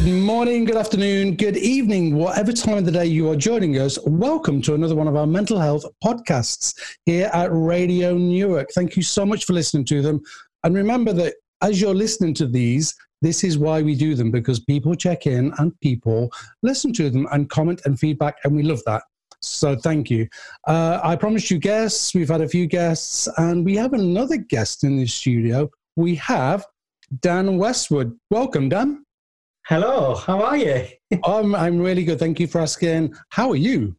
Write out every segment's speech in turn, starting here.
Good morning, good afternoon, good evening, whatever time of the day you are joining us. Welcome to another one of our mental health podcasts here at Radio Newark. Thank you so much for listening to them. And remember that as you're listening to these, this is why we do them because people check in and people listen to them and comment and feedback, and we love that. So thank you. Uh, I promised you guests. We've had a few guests, and we have another guest in the studio. We have Dan Westwood. Welcome, Dan. Hello, how are you? I'm, I'm really good. Thank you for asking. How are you?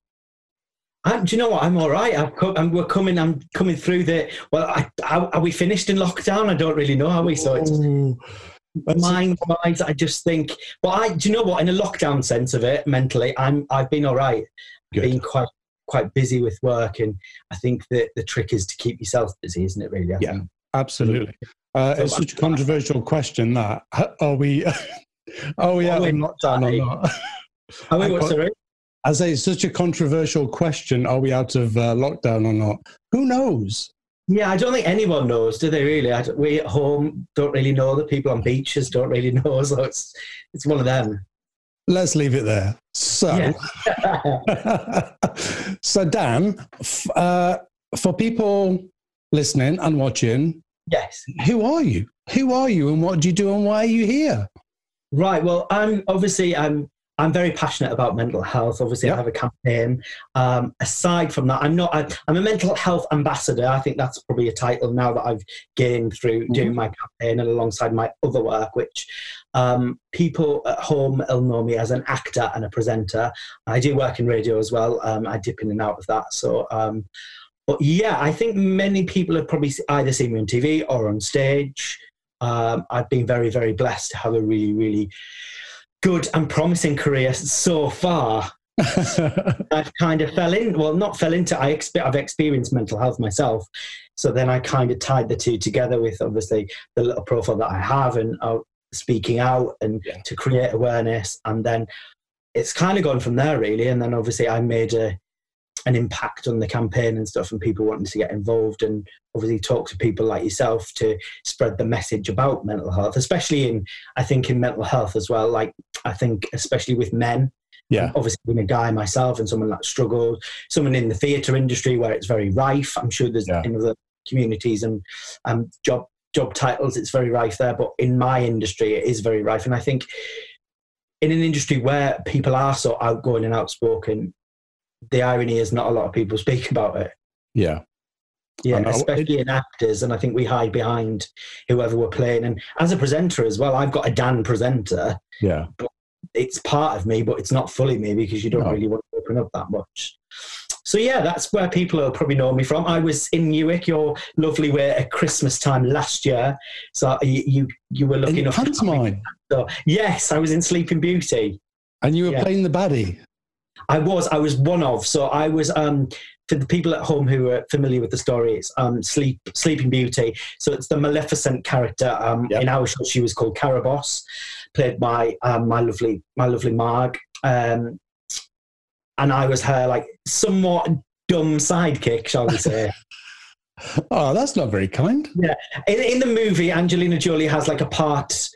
I'm, do you know what? I'm all right. I've come, I'm, we're coming. I'm coming through the. Well, I, are, are, we finished in lockdown? I don't really know. Are we? So it's mind wise. I just think. But I, do you know what? In a lockdown sense of it, mentally, I'm. I've been all right. Good. Been quite quite busy with work, and I think that the trick is to keep yourself busy, isn't it? Really? I yeah, think. absolutely. Uh, so it's such a controversial question. That are we? Oh yeah, I'm not done. I'm not. Are we what, sorry? I say it's such a controversial question. Are we out of uh, lockdown or not? Who knows? Yeah, I don't think anyone knows, do they? Really, we at home don't really know. The people on beaches don't really know. So it's it's one of them. Let's leave it there. So, yeah. so Dan, uh, for people listening and watching, yes, who are you? Who are you, and what do you do, and why are you here? Right. Well, I'm obviously I'm I'm very passionate about mental health. Obviously, yep. I have a campaign. Um, aside from that, I'm not. I, am a mental health ambassador. I think that's probably a title now that I've gained through mm-hmm. doing my campaign and alongside my other work, which um, people at home will know me as an actor and a presenter. I do work in radio as well. Um, I dip in and out of that. So, um, but yeah, I think many people have probably either seen me on TV or on stage. Um, I've been very, very blessed to have a really, really good and promising career so far. I've kind of fell in, well, not fell into, I exp- I've experienced mental health myself. So then I kind of tied the two together with obviously the little profile that I have and uh, speaking out and yeah. to create awareness. And then it's kind of gone from there really. And then obviously I made a, an impact on the campaign and stuff and people wanting to get involved. And obviously talk to people like yourself to spread the message about mental health especially in i think in mental health as well. Like i think especially with men. Yeah. Obviously being a guy myself and someone that struggles someone in the theatre industry where it's very rife. I'm sure there's yeah. in other communities and um, job job titles it's very rife there but in my industry it is very rife. And i think in an industry where people are so outgoing and outspoken the irony is not a lot of people speak about it. Yeah. Yeah, especially in actors, and I think we hide behind whoever we're playing. And as a presenter as well, I've got a Dan presenter. Yeah, it's part of me, but it's not fully me because you don't no. really want to open up that much. So yeah, that's where people will probably know me from. I was in Newark, your lovely way at Christmas time last year. So you you, you were looking up. Pantomime. So yes, I was in Sleeping Beauty. And you were yeah. playing the baddie. I was. I was one of. So I was. Um, for the people at home who are familiar with the story, it's um, Sleep, Sleeping Beauty. So it's the Maleficent character. Um, yep. In our show, she was called Carabosse, played by um, my lovely, my lovely Marg. Um, and I was her like somewhat dumb sidekick, shall we say? oh, that's not very kind. Yeah, in, in the movie, Angelina Jolie has like a part,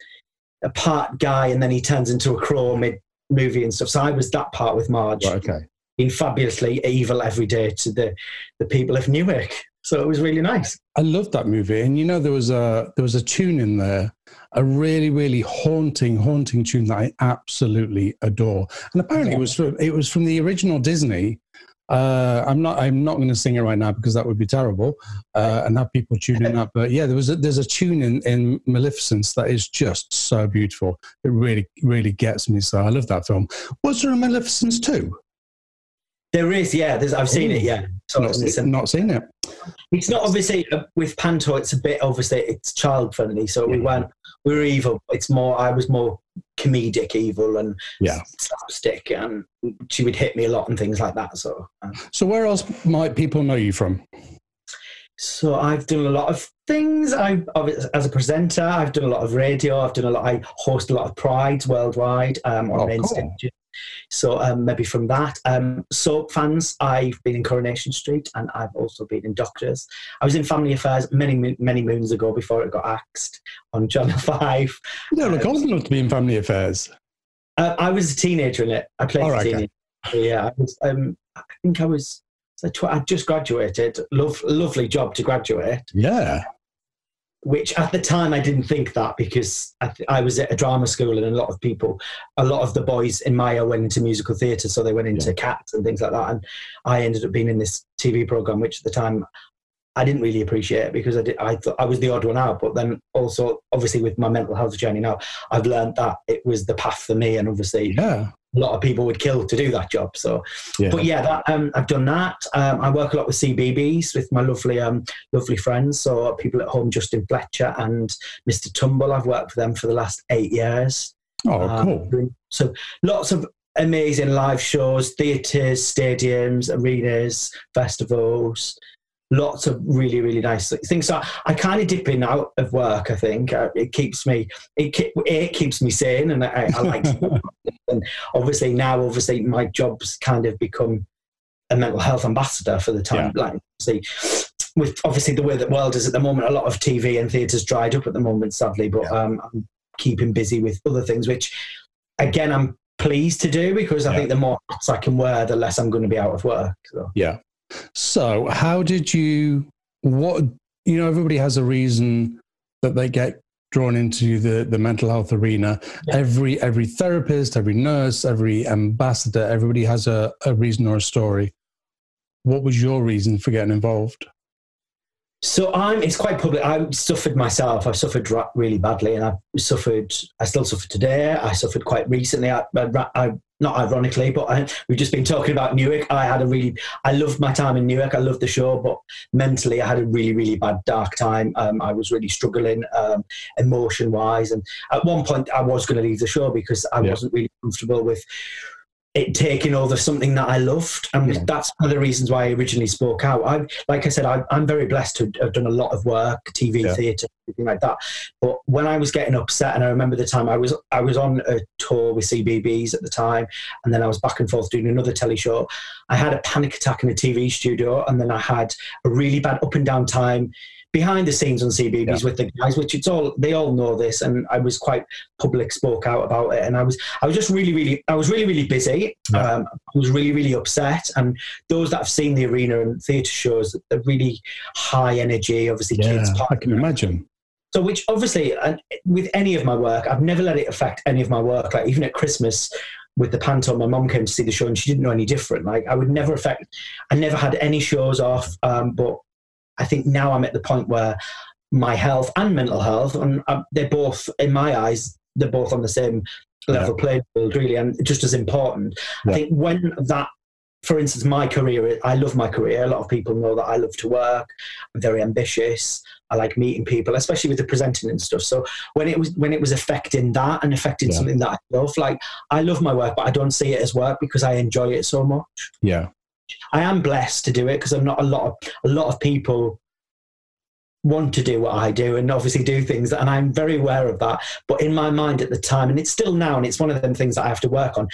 a part guy, and then he turns into a crow mid movie and stuff. So I was that part with Marge. Right, okay. Being fabulously evil every day to the, the people of Newark. So it was really nice. I loved that movie, and you know there was a there was a tune in there, a really really haunting haunting tune that I absolutely adore. And apparently yeah. it was from, it was from the original Disney, uh, I'm not. I'm not going to sing it right now because that would be terrible, uh, and have people tuning up. But yeah, there was a, there's a tune in, in Maleficence that is just so beautiful. It really, really gets me. So I love that film. Was there a Maleficence too? There is, yeah. There's, I've seen it, yeah. So not, not seen it. It's not obviously uh, with Panto. It's a bit obviously it's child friendly, so we weren't we were evil. It's more I was more comedic evil and yeah slapstick, and she would hit me a lot and things like that. So, um, so where else might people know you from? So I've done a lot of things. I as a presenter, I've done a lot of radio. I've done a lot. I host a lot of prides worldwide um, on oh, cool. So um, maybe from that. Um, soap fans, I've been in Coronation Street and I've also been in Doctors. I was in Family Affairs many, many moons ago before it got axed on Channel 5. You don't enough to be in Family Affairs. Uh, I was a teenager in it. I played All a right, teenager. Yeah, I was. Um, I think I was. I just graduated. Love, lovely job to graduate. Yeah. Which at the time I didn't think that because I, th- I was at a drama school and a lot of people, a lot of the boys in Maya went into musical theatre, so they went into cats and things like that. And I ended up being in this TV program, which at the time I didn't really appreciate because I did, I thought I was the odd one out. But then also, obviously, with my mental health journey now, I've learned that it was the path for me, and obviously, Yeah. A lot of people would kill to do that job. So, Yeah. but yeah, that, um, I've done that. Um, I work a lot with CBeebies with my lovely, um, lovely friends. So people at home, Justin Fletcher and Mr. Tumble. I've worked for them for the last eight years. Oh, Um, cool. So lots of amazing live shows, theatres, stadiums, arenas, festivals. Lots of really, really nice things. So I kind of dip in out of work. I think uh, it keeps me it, ke- it keeps me sane, and I, I like. and obviously now, obviously my job's kind of become a mental health ambassador for the time. Like, see, with obviously the way the world is at the moment, a lot of TV and theatres dried up at the moment, sadly. But um, I'm keeping busy with other things, which again I'm pleased to do because I Yeah. think the more hats I can wear, the less I'm going to be out of work. So. Yeah. So, how did you? What you know? Everybody has a reason that they get drawn into the the mental health arena. Yeah. Every every therapist, every nurse, every ambassador, everybody has a, a reason or a story. What was your reason for getting involved? So I'm. It's quite public. I suffered myself. I've suffered really badly, and I've suffered. I still suffer today. I suffered quite recently. I, I, I not ironically, but I, we've just been talking about Newark. I had a really. I loved my time in Newark. I loved the show, but mentally, I had a really, really bad, dark time. Um, I was really struggling, um, emotion wise, and at one point, I was going to leave the show because I Yeah. wasn't really comfortable with it taking over something that I loved, and Yeah. that's one of the reasons why I originally spoke out. I, like I said, I, I'm very blessed to have done a lot of work, TV, Yeah. theatre, everything like that. But when I was getting upset, and I remember the time I was I was on a tour with CBeebies at the time, and then I was back and forth doing another telly show. I had a panic attack in a TV studio, and then I had a really bad up and down time behind the scenes on CBeebies with the guys, which it's all they all know this, and I was quite public, spoke out about it, and I was I was just really, really I was really, really busy. Yeah. Um, I was really, really upset, and those that have seen the arena and theatre shows, they're really high energy. Obviously, kids. I can imagine. So, which obviously, and with any of my work, I've never let it affect any of my work. Like even at Christmas with the panto, my mom came to see the show and she didn't know any different. Like I would never affect. I never had any shows off, um, but I think now I'm at the point where my health and mental health, and uh, they're both, in my eyes, they're both on the same level playing field, really, and just as important. Yeah. I think when that for instance, my career, I love my career. A lot of people know that I love to work. I'm very ambitious. I like meeting people, especially with the presenting and stuff. So when it was when it was affecting that and affecting Yeah. something that I love, like I love my work, but I don't see it as work because I enjoy it so much. Yeah. I am blessed to do it because I'm not a lot of a lot of people want to do what I do and obviously do things and I'm very aware of that. But in my mind at the time, and it's still now, and it's one of them things that I have to work on.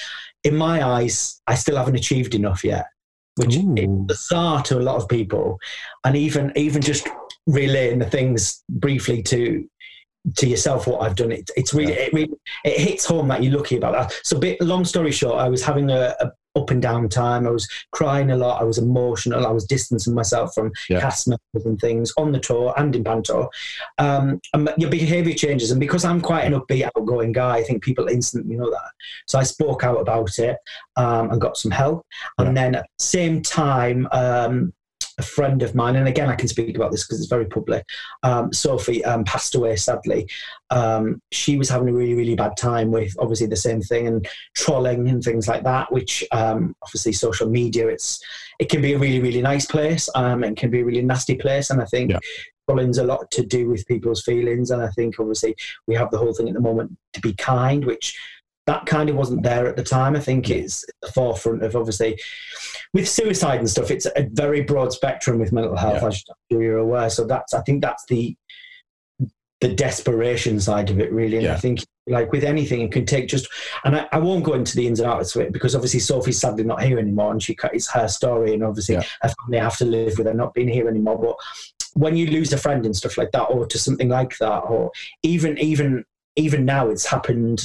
In my eyes, I still haven't achieved enough yet, which Ooh. is bizarre to a lot of people. And even even just relaying the things briefly to to yourself what I've done. It, it's really, it really, it hits home that you're lucky about that. So, bit long story short, I was having a, a up and down time. I was crying a lot. I was emotional. I was distancing myself from Yeah. cast members and things on the tour and in Panto. Um, and your behaviour changes, and because I'm quite an upbeat, outgoing guy, I think people instantly know that. So I spoke out about it um, and got some help. And then at the same time. Um, a friend of mine, and again, I can speak about this because it's very public. Um, Sophie um, passed away sadly. Um, she was having a really, really bad time with obviously the same thing and trolling and things like that. Which um, obviously social media, it's it can be a really, really nice place. Um, it can be a really nasty place, and I think Yeah. trolling's a lot to do with people's feelings. And I think obviously we have the whole thing at the moment to be kind, which that kind of wasn't there at the time. I think it's the forefront of obviously with suicide and stuff. It's a very broad spectrum with mental health, Yeah. as you're aware. So that's I think that's the the desperation side of it really. And I think like with anything, it can take just and I, I won't go into the ins and outs of it because obviously Sophie's sadly not here anymore, and she it's her story, and obviously Yeah. her family have to live with her not being here anymore. But when you lose a friend and stuff like that, or to something like that, or even even even now, it's happened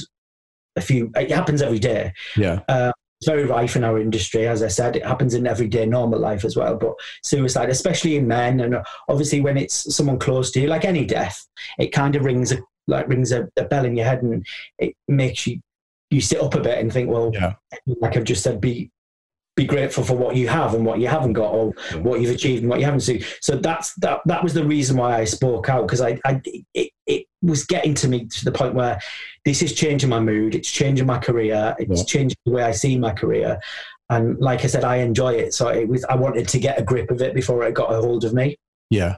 a few. It happens every day. Yeah. Uh, it's very rife in our industry, as I said. It happens in everyday normal life as well. But suicide, especially in men, and obviously when it's someone close to you, like any death, it kind of rings a like rings a, a bell in your head, and it makes you you sit up a bit and think, well, yeah. like I've just said, be be grateful for what you have and what you haven't got, or what you've achieved and what you haven't seen. So that's that. That was the reason why I spoke out because I, I it, it was getting to me to the point where this is changing my mood. It's changing my career. It's yeah. changing the way I see my career. And like I said, I enjoy it. So it was. I wanted to get a grip of it before it got a hold of me. Yeah.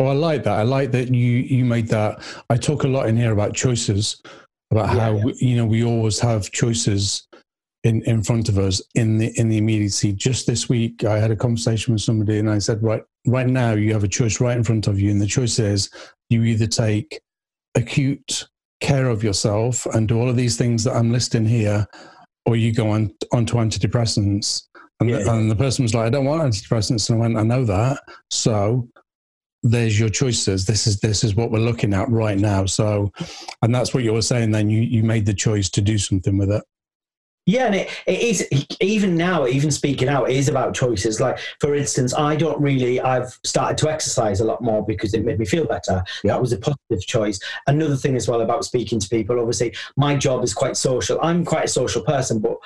Oh, I like that. I like that you you made that. I talk a lot in here about choices, about yeah, how yeah. We, you know we always have choices in, in front of us in the in the immediacy. Just this week, I had a conversation with somebody, and I said, right right now, you have a choice right in front of you, and the choice is you either take acute care of yourself and do all of these things that I'm listing here, or you go on onto antidepressants. And, yeah. the, and the person was like, I don't want antidepressants, and I went, I know that, so there's your choices. This is this is what we're looking at right now. So and that's what you were saying then. You you made the choice to do something with it yeah, and it, it is even now, even speaking out, it is about choices. Like, for instance, I don't really, I've started to exercise a lot more because it made me feel better. Yeah. That was a positive choice. Another thing as well about speaking to people, obviously, my job is quite social. I'm quite a social person, but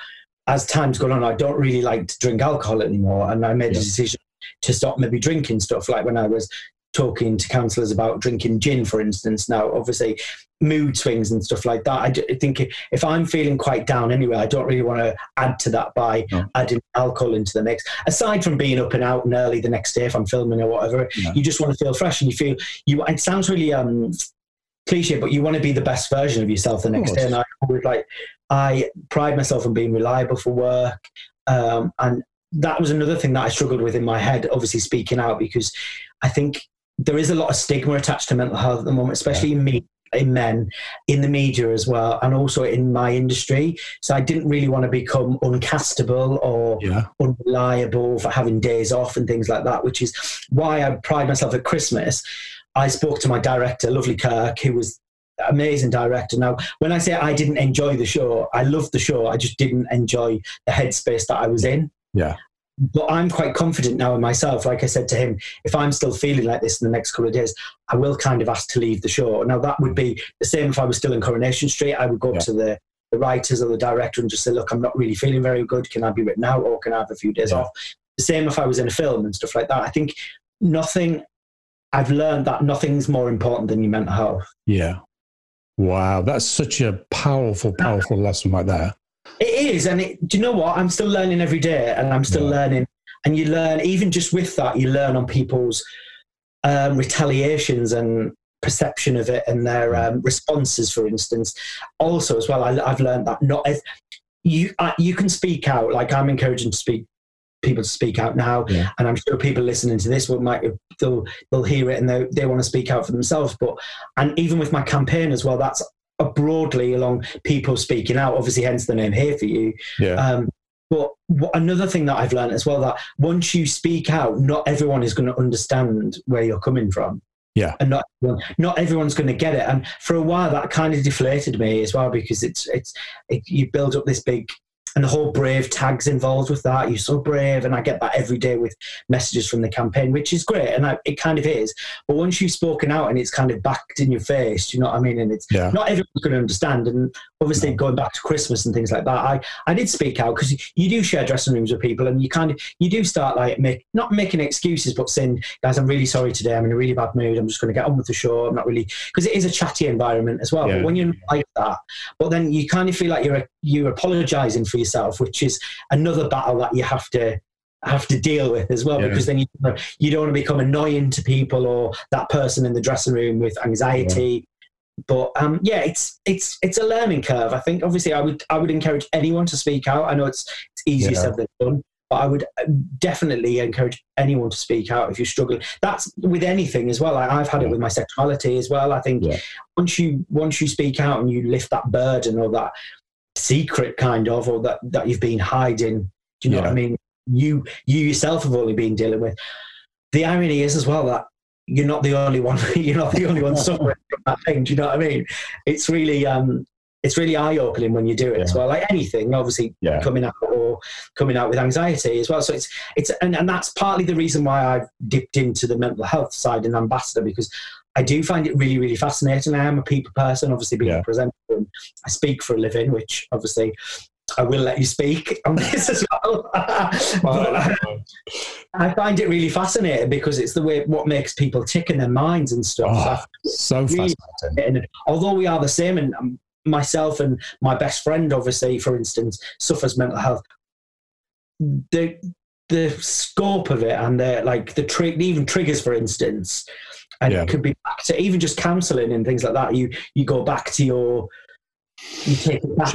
as time's gone on, I don't really like to drink alcohol anymore. And I made yeah. a decision to stop maybe drinking stuff like when I was talking to counsellors about drinking gin, for instance. Now, obviously, mood swings and stuff like that. I think if I'm feeling quite down anyway, I don't really want to add to that by no. adding alcohol into the mix. Aside from being up and out and early the next day if I'm filming or whatever, no. you just want to feel fresh and you feel you. It sounds really um, cliche, but you want to be the best version of yourself the next day. And I would like, I pride myself on being reliable for work, um, and that was another thing that I struggled with in my head. Obviously, speaking out because I think there is a lot of stigma attached to mental health at the moment, especially yeah. in me in men in the media as well and also in my industry. So i didn't really want to become uncastable or yeah. unreliable for having days off and things like that which is why i pride myself at christmas. I spoke to my director lovely kirk who was amazing director. Now when i say i didn't enjoy the show i loved the show i just didn't enjoy the headspace that i was in. Yeah but I'm quite confident now in myself. Like I said to him, if I'm still feeling like this in the next couple of days, I will kind of ask to leave the show. Now that would be the same if I was still in Coronation Street. I would go yeah. to the, the writers or the director and just say, look, I'm not really feeling very good. Can I be written out or can I have a few days yeah. off? The same if I was in a film and stuff like that. I think nothing. I've learned that nothing's more important than your mental health. Yeah. Wow, that's such a powerful, powerful lesson right there. It is, and it, do you know what? I'm still learning every day, and I'm still yeah. learning. And you learn, even just with that, you learn on people's um, retaliations and perception of it and their um, responses, for instance. Also, as well, I, have learned that not if you uh, you can speak out. Like I'm encouraging to speak people to speak out now, yeah. and I'm sure people listening to this will might they'll they'll hear it and they they want to speak out for themselves. But and even with my campaign as well, that's broadly along people speaking out. Obviously, hence the name here for you. Yeah. Um, but another thing that I've learned as well that once you speak out, not everyone is going to understand where you're coming from. Yeah. And not not everyone's going to get it. And for a while, that kind of deflated me as well because it's it's it, you build up this big and the whole brave tags involved with that. You're so brave, and I get that every day with messages from the campaign, which is great, and I, it kind of is. But once you've spoken out and it's kind of backed in your face, you know what I mean? And it's yeah. not everyone's going to understand. And obviously, no. going back to Christmas and things like that, I I did speak out because you do share dressing rooms with people, and you kind of you do start like make not making excuses, but saying, guys, I'm really sorry today. I'm in a really bad mood. I'm just going to get on with the show. I'm not really because it is a chatty environment as well. Yeah. But when you're like that, but then you kind of feel like you're you're apologising for yourself, which is another battle that you have to have to deal with as well, yeah. because then you you don't want to become annoying to people or that person in the dressing room with anxiety. Yeah. But um, yeah, it's it's it's a learning curve. I think obviously I would I would encourage anyone to speak out. I know it's it's easier yeah. said than done, but I would uh, definitely encourage anyone to speak out if you're struggling. That's with anything as well. I, have had it with my sexuality as well. I think once you once you speak out and you lift that burden or that secret kind of or that, that you've been hiding do you know yeah. what i mean you you yourself have only been dealing with the irony is as well that you're not the only one you're not the only one suffering from that thing do you know what i mean it's really um it's really eye opening when you do it yeah. as well. Like anything, obviously yeah. coming out or coming out with anxiety as well. So it's it's and, and that's partly the reason why I've dipped into the mental health side in ambassador because I do find it really, really fascinating. I am a people person, obviously being yeah. a presenter and I speak for a living, which obviously I will let you speak on this as well. uh, I find it really fascinating because it's the way what makes people tick in their minds and stuff. Oh, so really fascinating. Although we are the same, and um, myself and my best friend, obviously, for instance, suffers mental health. The the scope of it and the like the even triggers, for instance, and yeah. it could be back to even just counselling and things like that. You you go back to your you take it back.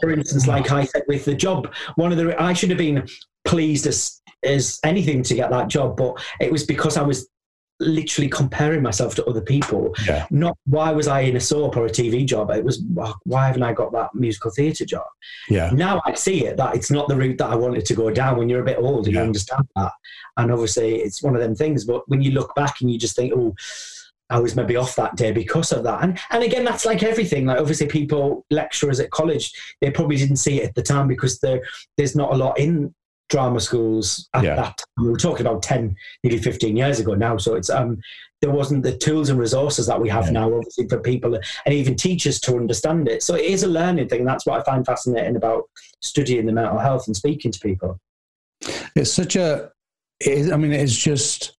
for instance, like I said with the job, one of the I should have been pleased as as anything to get that job, but it was because I was literally comparing myself to other people. Yeah. Not why was I in a soap or a TV job? It was why haven't I got that musical theatre job? Yeah. Now I see it that it's not the route that I wanted to go down. When you're a bit older, yeah. you understand that, and obviously it's one of them things. But when you look back and you just think, oh. I was maybe off that day because of that. And and again, that's like everything. Like obviously, people lecturers at college, they probably didn't see it at the time because there there's not a lot in drama schools at yeah. that time. We were talking about 10, nearly 15 years ago now. So it's um there wasn't the tools and resources that we have yeah. now, obviously, for people and even teachers to understand it. So it is a learning thing. That's what I find fascinating about studying the mental health and speaking to people. It's such a, I mean, it's just,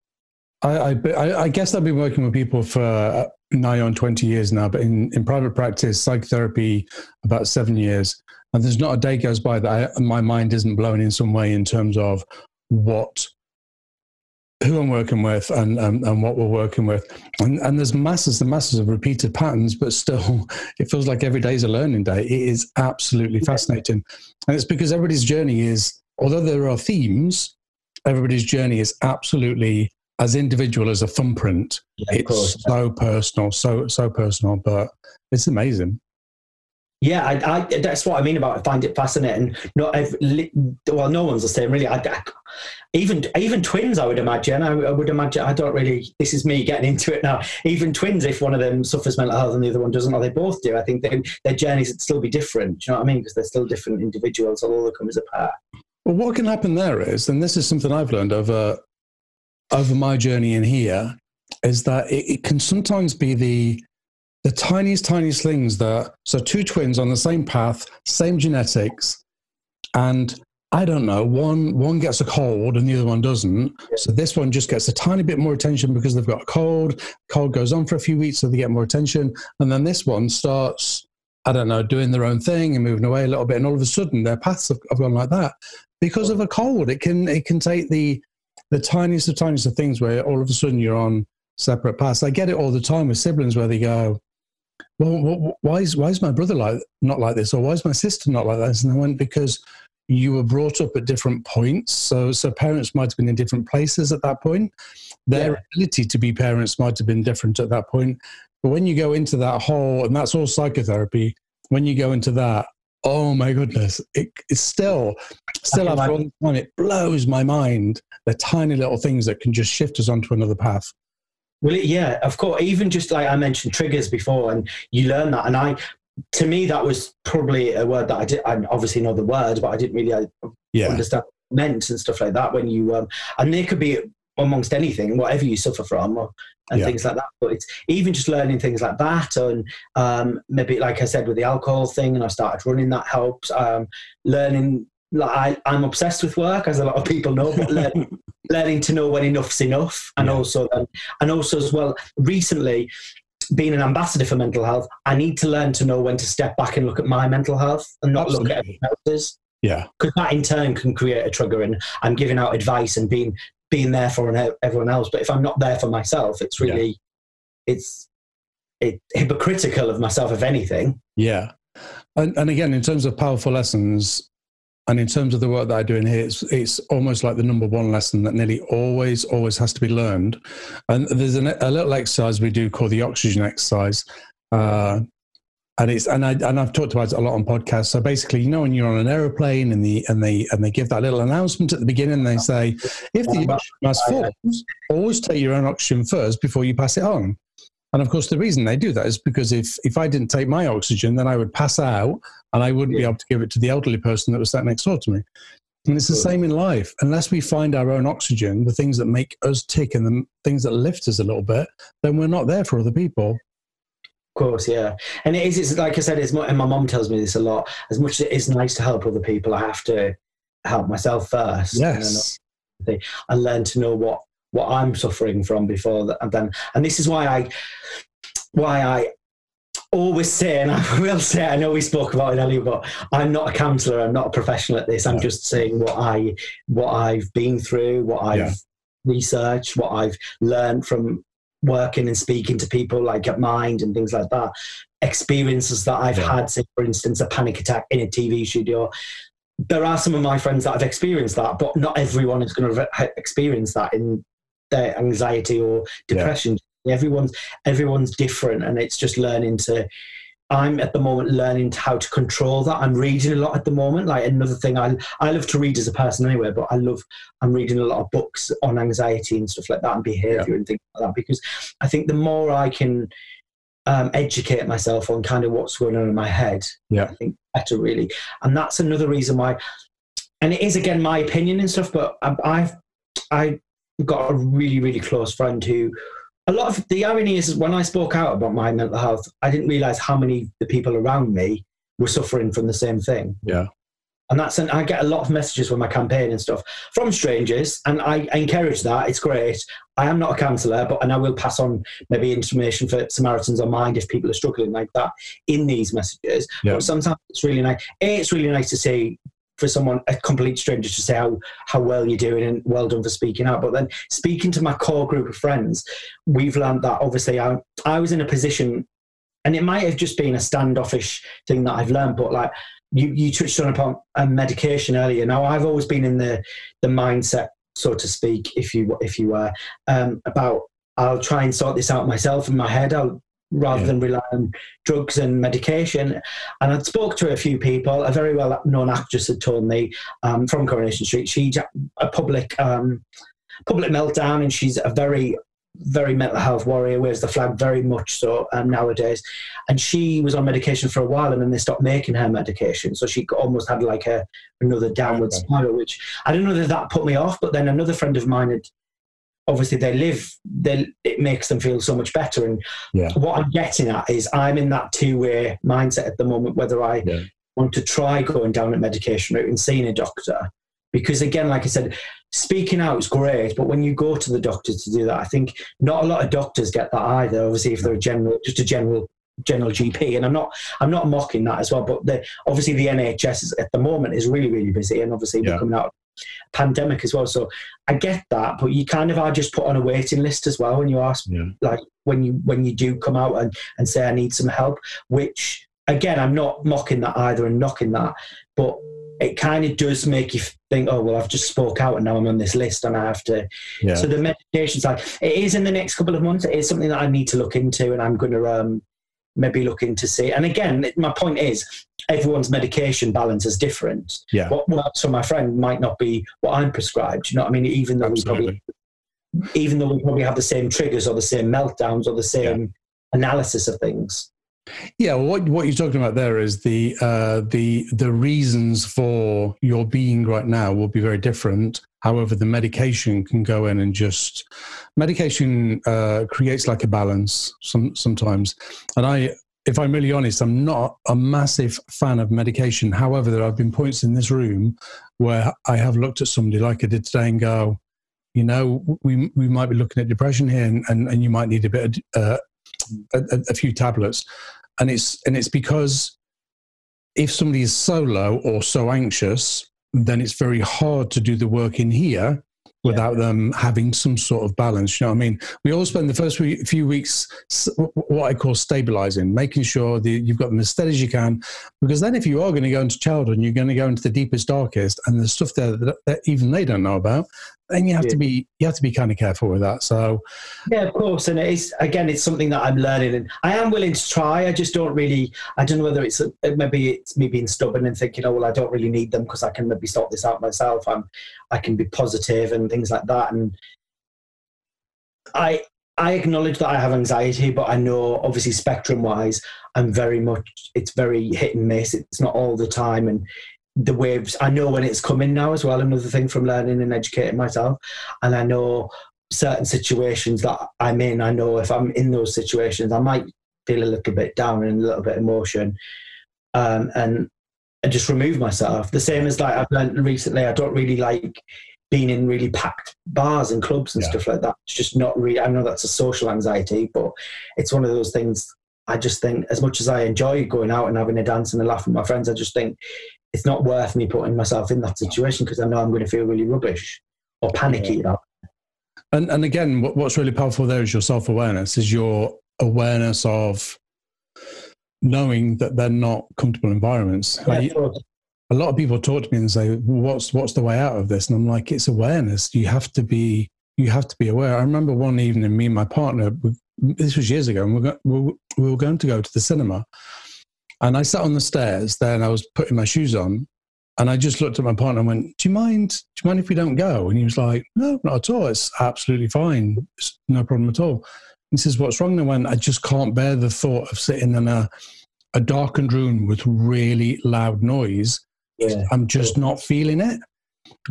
I, I, I guess I've been working with people for nigh on 20 years now, but in, in private practice, psychotherapy, about seven years. And there's not a day goes by that I, my mind isn't blown in some way in terms of what who I'm working with and, and, and what we're working with. And, and there's masses and masses of repeated patterns, but still, it feels like every day is a learning day. It is absolutely fascinating. And it's because everybody's journey is, although there are themes, everybody's journey is absolutely as individual as a thumbprint. Yeah, it's so personal, so, so personal, but it's amazing. Yeah, I, I, that's what I mean about I find it fascinating. Not every, well, no one's the same, really. I, I, even even twins, I would imagine. I, I, would imagine. I don't really. This is me getting into it now. Even twins, if one of them suffers mental health and the other one doesn't, or they both do, I think they, their journeys would still be different. Do you know what I mean? Because they're still different individuals, although they come as a pair. Well, what can happen there is, and this is something I've learned over over my journey in here, is that it, it can sometimes be the the tiniest, tiniest things that, so two twins on the same path, same genetics, and I don't know, one, one gets a cold and the other one doesn't. So this one just gets a tiny bit more attention because they've got a cold. Cold goes on for a few weeks, so they get more attention. And then this one starts, I don't know, doing their own thing and moving away a little bit. And all of a sudden their paths have, have gone like that because of a cold. It can, it can take the, the tiniest of tiniest of things where all of a sudden you're on separate paths. I get it all the time with siblings where they go, well, why is why is my brother like not like this, or why is my sister not like this? And I went because you were brought up at different points. So so parents might have been in different places at that point. Their yeah. ability to be parents might have been different at that point. But when you go into that whole, and that's all psychotherapy. When you go into that, oh my goodness, it, it's still, still after all time, it blows my mind. The tiny little things that can just shift us onto another path. Well, yeah, of course. Even just like I mentioned triggers before, and you learn that. And I, to me, that was probably a word that I did. I obviously know the word, but I didn't really yeah. understand meant and stuff like that. When you, um, and they could be amongst anything, whatever you suffer from, or, and yeah. things like that. But it's even just learning things like that, and um, maybe like I said with the alcohol thing, and I started running. That helps. Um, learning like I, am obsessed with work, as a lot of people know, but learning, learning to know when enough's enough, and yeah. also um, and also as well, recently being an ambassador for mental health, I need to learn to know when to step back and look at my mental health and not Absolutely. look at everyone else's. Yeah, because that in turn can create a trigger, and I'm giving out advice and being being there for everyone else. But if I'm not there for myself, it's really yeah. it's it, hypocritical of myself, if anything. Yeah. And, and again, in terms of powerful lessons, and in terms of the work that I do in here, it's, it's almost like the number one lesson that nearly always, always has to be learned. And there's an, a little exercise we do called the oxygen exercise. Uh, and it's and I and I've talked about it a lot on podcasts. So basically, you know, when you're on an aeroplane and the and they and they give that little announcement at the beginning, they say, if the oxygen mask falls, always take your own oxygen first before you pass it on. And of course, the reason they do that is because if, if I didn't take my oxygen, then I would pass out and I wouldn't yeah. be able to give it to the elderly person that was sat next door to me. And it's the same in life. Unless we find our own oxygen, the things that make us tick and the things that lift us a little bit, then we're not there for other people. Of course, yeah. And it is, it's like I said, it's and my mom tells me this a lot. As much as it is nice to help other people, I have to help myself first. Yes. And, and learn to know what, what I'm suffering from before that. And then, and this is why I, why I always say, and I will say, I know we spoke about it earlier, but I'm not a counsellor. I'm not a professional at this. I'm just saying what I what I've been through, what I've yeah. researched, what I've learned from working and speaking to people like at Mind and things like that. Experiences that I've yeah. had, say for instance, a panic attack in a TV studio. There are some of my friends that have experienced that, but not everyone is going to experience that in their anxiety or depression. Yeah Everyone's everyone's different, and it's just learning to. I'm at the moment learning how to control that. I'm reading a lot at the moment. Like another thing, I I love to read as a person anyway, but I love I'm reading a lot of books on anxiety and stuff like that and behavior yeah. and things like that because I think the more I can um, educate myself on kind of what's going on in my head, yeah, I think better really. And that's another reason why. And it is again my opinion and stuff, but I, I've I got a really really close friend who a lot of the irony is when I spoke out about my mental health, I didn't realize how many the people around me were suffering from the same thing. Yeah. And that's and I get a lot of messages with my campaign and stuff from strangers, and I, I encourage that. It's great. I am not a counsellor, but and I will pass on maybe information for Samaritans on Mind if people are struggling like that in these messages. Yeah. But sometimes it's really nice. A, it's really nice to see for someone a complete stranger to say how how well you're doing and well done for speaking out but then speaking to my core group of friends we've learned that obviously i, I was in a position and it might have just been a standoffish thing that i've learned but like you, you touched on upon a medication earlier now i've always been in the the mindset so to speak if you if you were um, about I'll try and sort this out myself in my head. I'll rather yeah. than rely on drugs and medication. And I'd spoke to a few people. A very well known actress had told me um, from Coronation Street she a public um, public meltdown, and she's a very very mental health warrior, wears the flag very much so um, nowadays. And she was on medication for a while, and then they stopped making her medication, so she almost had like a another downward okay. spiral. Which I don't know that that put me off, but then another friend of mine had obviously they live they, it makes them feel so much better and yeah. what i'm getting at is i'm in that two-way mindset at the moment whether i yeah. want to try going down a medication route and seeing a doctor because again like i said speaking out is great but when you go to the doctor to do that i think not a lot of doctors get that either obviously if they're a general just a general general GP, and I'm not I'm not mocking that as well. But the, obviously the NHS is, at the moment is really really busy, and obviously yeah. we're coming out pandemic as well. So I get that, but you kind of are just put on a waiting list as well when you ask, yeah. like when you when you do come out and, and say I need some help. Which again, I'm not mocking that either and knocking that, but it kind of does make you think, oh well, I've just spoke out and now I'm on this list and I have to. Yeah. So the meditation side, it is in the next couple of months. It is something that I need to look into, and I'm going to um, maybe looking to see. And again, my point is, everyone's medication balance is different. Yeah. What works for my friend might not be what I'm prescribed. You know what I mean? Even though Absolutely. we probably, even though we probably have the same triggers or the same meltdowns or the same yeah. analysis of things. Yeah, what what you're talking about there is the uh, the the reasons for your being right now will be very different. However, the medication can go in and just medication uh, creates like a balance some sometimes. And I if I'm really honest, I'm not a massive fan of medication. However, there have been points in this room where I have looked at somebody like I did today and go, you know, we we might be looking at depression here, and, and, and you might need a bit of uh, a, a, few tablets, and it's and it's because if somebody is so low or so anxious, then it's very hard to do the work in here without yeah. them having some sort of balance. You know what I mean? We all spend the first few weeks what I call stabilizing, making sure that you've got them as steady as you can. Because then, if you are going to go into childhood, you're going to go into the deepest, darkest, and the stuff there that, that even they don't know about, then you have yeah. to be you have to be kind of careful with that. So, yeah, of course, and it's again, it's something that I'm learning, and I am willing to try. I just don't really. I don't know whether it's uh, maybe it's me being stubborn and thinking, oh well, I don't really need them because I can maybe sort this out myself. I'm I can be positive and things like that, and I I acknowledge that I have anxiety, but I know obviously spectrum wise, I'm very much, it's very hit and miss. It's not all the time. And the waves, I know when it's coming now as well. Another thing from learning and educating myself. And I know certain situations that I'm in, I know if I'm in those situations, I might feel a little bit down and a little bit emotion. Um, and I just remove myself. The same as like I've learned recently, I don't really like being in really packed bars and clubs and yeah. stuff like that. It's just not really, I know that's a social anxiety, but it's one of those things I just think, as much as I enjoy going out and having a dance and a laugh with my friends, I just think it's not worth me putting myself in that situation because I know I'm going to feel really rubbish or panicky yeah. And, and again, what's really powerful there is your self awareness, is your awareness of knowing that they're not comfortable environments. Yeah, like, a lot of people talk to me and say, well, "What's what's the way out of this?" And I'm like, "It's awareness. You have to be you have to be aware." I remember one evening, me and my partner, this was years ago, and we were, we were going to go to the cinema, and I sat on the stairs there, and I was putting my shoes on, and I just looked at my partner and went, "Do you mind? Do you mind if we don't go?" And he was like, "No, not at all. It's absolutely fine. It's no problem at all." He says, "What's wrong?" And I went, "I just can't bear the thought of sitting in a a darkened room with really loud noise yeah. I'm just not feeling it.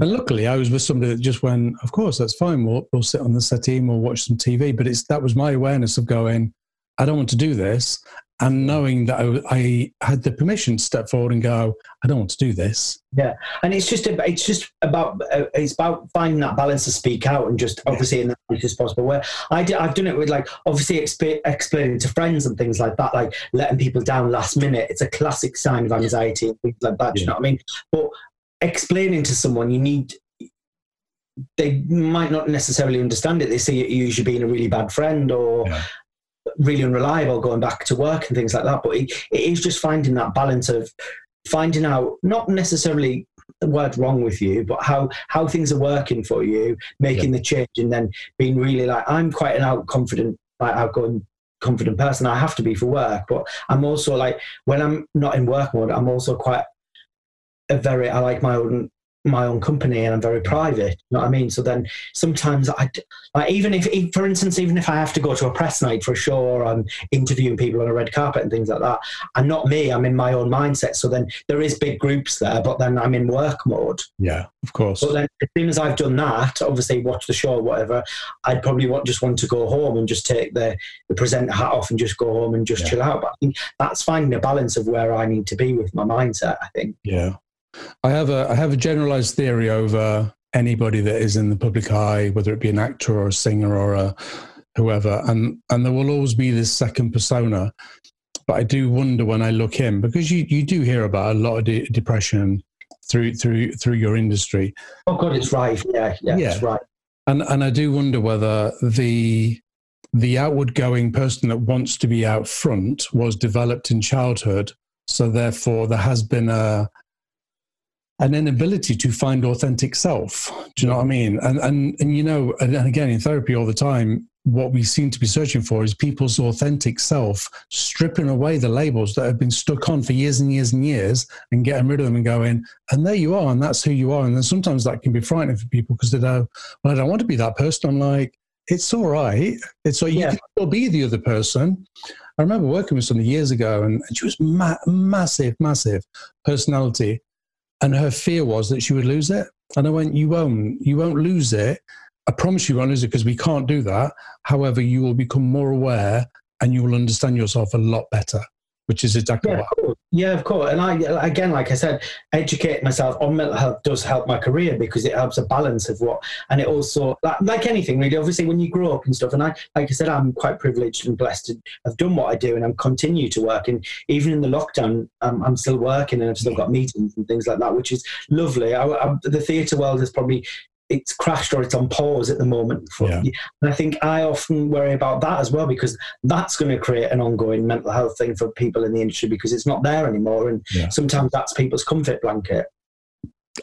And luckily, I was with somebody that just went, "Of course, that's fine. We'll we'll sit on the settee and we'll watch some TV." But it's that was my awareness of going, "I don't want to do this," and knowing that I, I, had the permission to step forward and go, "I don't want to do this." Yeah, and it's just it's just about uh, it's about finding that balance to speak out and just obviously in the nicest possible way. I did, I've done it with like obviously exp- explaining to friends and things like that, like letting people down last minute. It's a classic sign of anxiety and things like that. Yeah. you know what I mean? But explaining to someone, you need they might not necessarily understand it. They see you as you being a really bad friend or yeah really unreliable going back to work and things like that. But it, it is just finding that balance of finding out not necessarily the word wrong with you, but how how things are working for you, making yeah. the change, and then being really like I'm quite an out confident, like outgoing confident person. I have to be for work, but I'm also like when I'm not in work mode, I'm also quite a very I like my own my own company and I'm very private. You know what I mean? So then sometimes I, like even if, for instance, even if I have to go to a press night for a show or I'm interviewing people on a red carpet and things like that, I'm not me. I'm in my own mindset. So then there is big groups there, but then I'm in work mode. Yeah, of course. But then as soon as I've done that, obviously watch the show or whatever, I'd probably want, just want to go home and just take the, the presenter hat off and just go home and just yeah. chill out. But I think that's finding a balance of where I need to be with my mindset, I think. Yeah. I have a I have a generalized theory over anybody that is in the public eye, whether it be an actor or a singer or a whoever, and and there will always be this second persona. But I do wonder when I look in because you you do hear about a lot of de- depression through through through your industry. Oh God, it's right. Yeah, yeah, yeah. it's right. And and I do wonder whether the the outward going person that wants to be out front was developed in childhood so therefore there has been a an inability to find authentic self. Do you know what I mean? And and and you know, and, and again in therapy all the time, what we seem to be searching for is people's authentic self, stripping away the labels that have been stuck on for years and years and years, and getting rid of them and going, and there you are, and that's who you are. And then sometimes that can be frightening for people because they go, well, I don't want to be that person. I'm like, it's all right. It's all, you yeah. can still be the other person. I remember working with somebody years ago, and, and she was ma- massive, massive personality and her fear was that she would lose it. And I went, You won't. You won't lose it. I promise you won't lose it because we can't do that. However, you will become more aware and you will understand yourself a lot better which is exactly yeah, what. Of course. Yeah, of course. And I, again, like I said, educate myself on mental health does help my career because it helps a balance of what, and it also, like, like anything really, obviously when you grow up and stuff, and I, like I said, I'm quite privileged and blessed to have done what I do and I'm continue to work. And even in the lockdown, um, I'm still working and I've still got meetings and things like that, which is lovely. I, I, the theatre world has probably it's crashed or it's on pause at the moment. For, yeah. And I think I often worry about that as well because that's going to create an ongoing mental health thing for people in the industry because it's not there anymore. And yeah. sometimes that's people's comfort blanket.